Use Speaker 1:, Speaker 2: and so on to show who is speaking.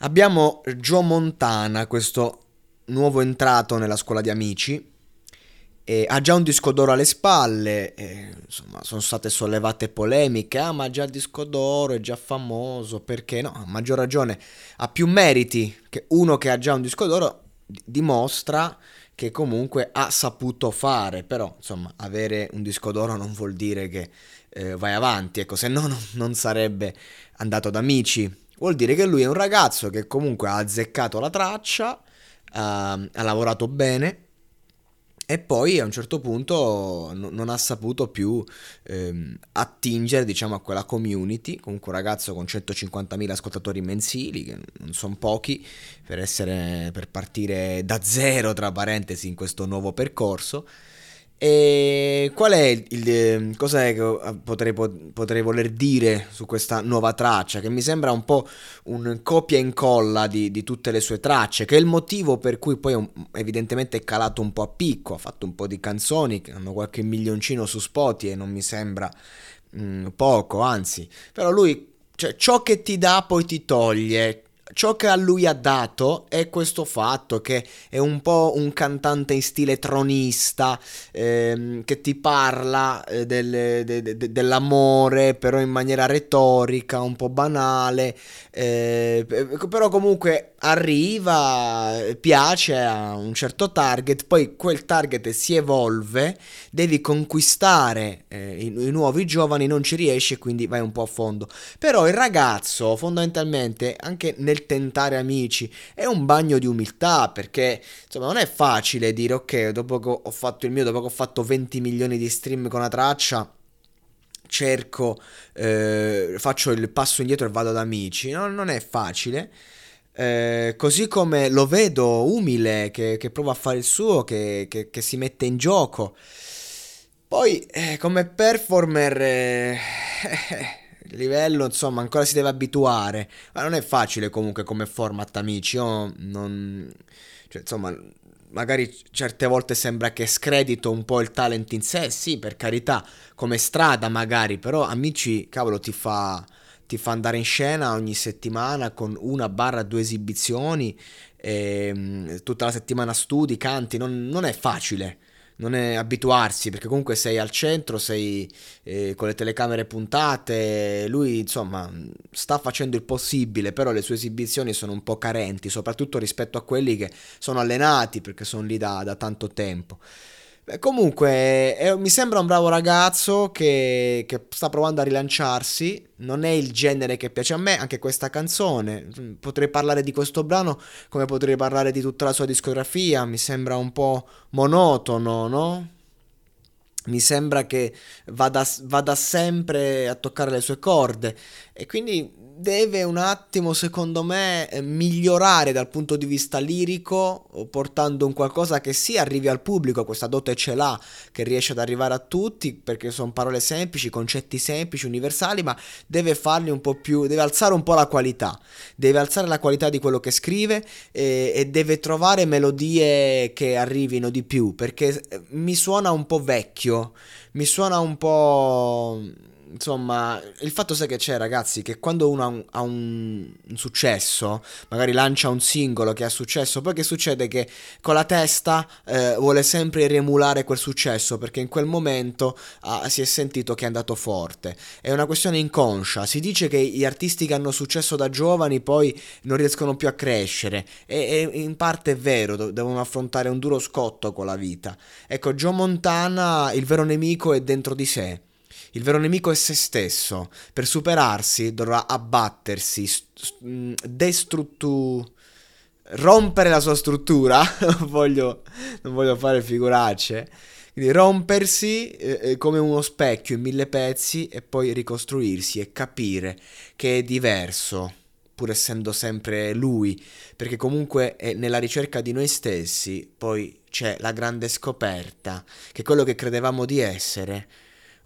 Speaker 1: Abbiamo Joe Montana, questo nuovo entrato nella scuola di amici. E ha già un disco d'oro alle spalle, insomma sono state sollevate polemiche, ah ma già il disco d'oro è già famoso, perché no? A maggior ragione ha più meriti che uno che ha già un disco d'oro dimostra che comunque ha saputo fare, però insomma avere un disco d'oro non vuol dire che eh, vai avanti, ecco se no non sarebbe andato ad amici, vuol dire che lui è un ragazzo che comunque ha azzeccato la traccia, uh, ha lavorato bene e poi a un certo punto n- non ha saputo più ehm, attingere diciamo a quella community. Comunque un ragazzo con 150.000 ascoltatori mensili che non sono pochi per essere per partire da zero tra parentesi in questo nuovo percorso e qual è il, il cos'è che eh, potrei, potrei, voler dire su questa nuova traccia? Che mi sembra un po' un copia e incolla di, di tutte le sue tracce, che è il motivo per cui poi un, evidentemente è calato un po' a picco. Ha fatto un po' di canzoni che hanno qualche milioncino su Spotify e non mi sembra mh, mm, poco, anzi, però lui, cioè, ciò che ti dà poi ti toglie ciò che a lui ha dato è questo fatto che è un po' un cantante in stile tronista ehm, che ti parla eh, del, de, de, dell'amore però in maniera retorica, un po' banale, eh, però comunque arriva, piace a un certo target, poi quel target si evolve, devi conquistare eh, i, i nuovi giovani, non ci riesci e quindi vai un po' a fondo. Però il ragazzo fondamentalmente anche nel tentare amici è un bagno di umiltà perché insomma non è facile dire ok dopo che ho fatto il mio, dopo che ho fatto 20 milioni di stream con una traccia cerco, eh, faccio il passo indietro e vado ad amici, no, non è facile. Eh, così come lo vedo umile, che, che, prova a fare il suo, che, che, che si mette in gioco. Poi, eh, come performer, eh, livello, insomma, ancora si deve abituare. Ma non è facile comunque come format, amici. Io non... Cioè, insomma, magari certe volte sembra che scredito un po' il talent in sé, sì, per carità, come strada magari, però amici, cavolo, ti fa ti fa andare in scena ogni settimana con una barra due esibizioni, e, ehm, tutta la settimana studi, canti, non, non è facile non è abituarsi perché comunque sei al centro, sei eh, con le telecamere puntate, lui insomma sta facendo il possibile, però le sue esibizioni sono un po' carenti, soprattutto rispetto a quelli che sono allenati perché sono lì da, da tanto tempo. Comunque, è, mi sembra un bravo ragazzo che, che, sta provando a rilanciarsi. Non è il genere che piace a me, anche questa canzone. Potrei parlare di questo brano come potrei parlare di tutta la sua discografia. Mi sembra un po' monotono, no? Mi sembra che vada, vada sempre a toccare le sue corde. e quindi deve un attimo, secondo me, eh, migliorare dal punto di vista lirico, portando un qualcosa che sì arrivi al pubblico, questa dote ce l'ha, che riesce ad arrivare a tutti, perché sono parole semplici, concetti semplici, universali, ma deve farli un po' più, deve alzare un po' la qualità, deve alzare la qualità di quello che scrive e, e deve trovare melodie che arrivino di più, perché eh, mi suona un po' vecchio, mi suona un po' insomma, il fatto sai che c'è, ragazzi, che quando uno ha, un, ha un, successo, magari lancia un singolo che ha successo, poi che succede? Che con la testa eh, vuole sempre riemulare quel successo perché in quel momento ah, si è sentito che è andato forte. È una questione inconscia. Si dice che gli artisti che hanno successo da giovani poi non riescono più a crescere e, e in parte è vero, devono affrontare un duro scotto con la vita. Ecco, Joe Montana, il vero nemico è dentro di sé il vero nemico è se stesso. Per superarsi dovrà abbattersi, st- mm, destruttu... rompere la sua struttura. non, voglio, non voglio fare figuracce. Quindi rompersi eh, come uno specchio in mille pezzi e poi ricostruirsi e capire che è diverso, pur essendo sempre lui, perché comunque è nella ricerca di noi stessi poi c'è la grande scoperta che quello che credevamo di essere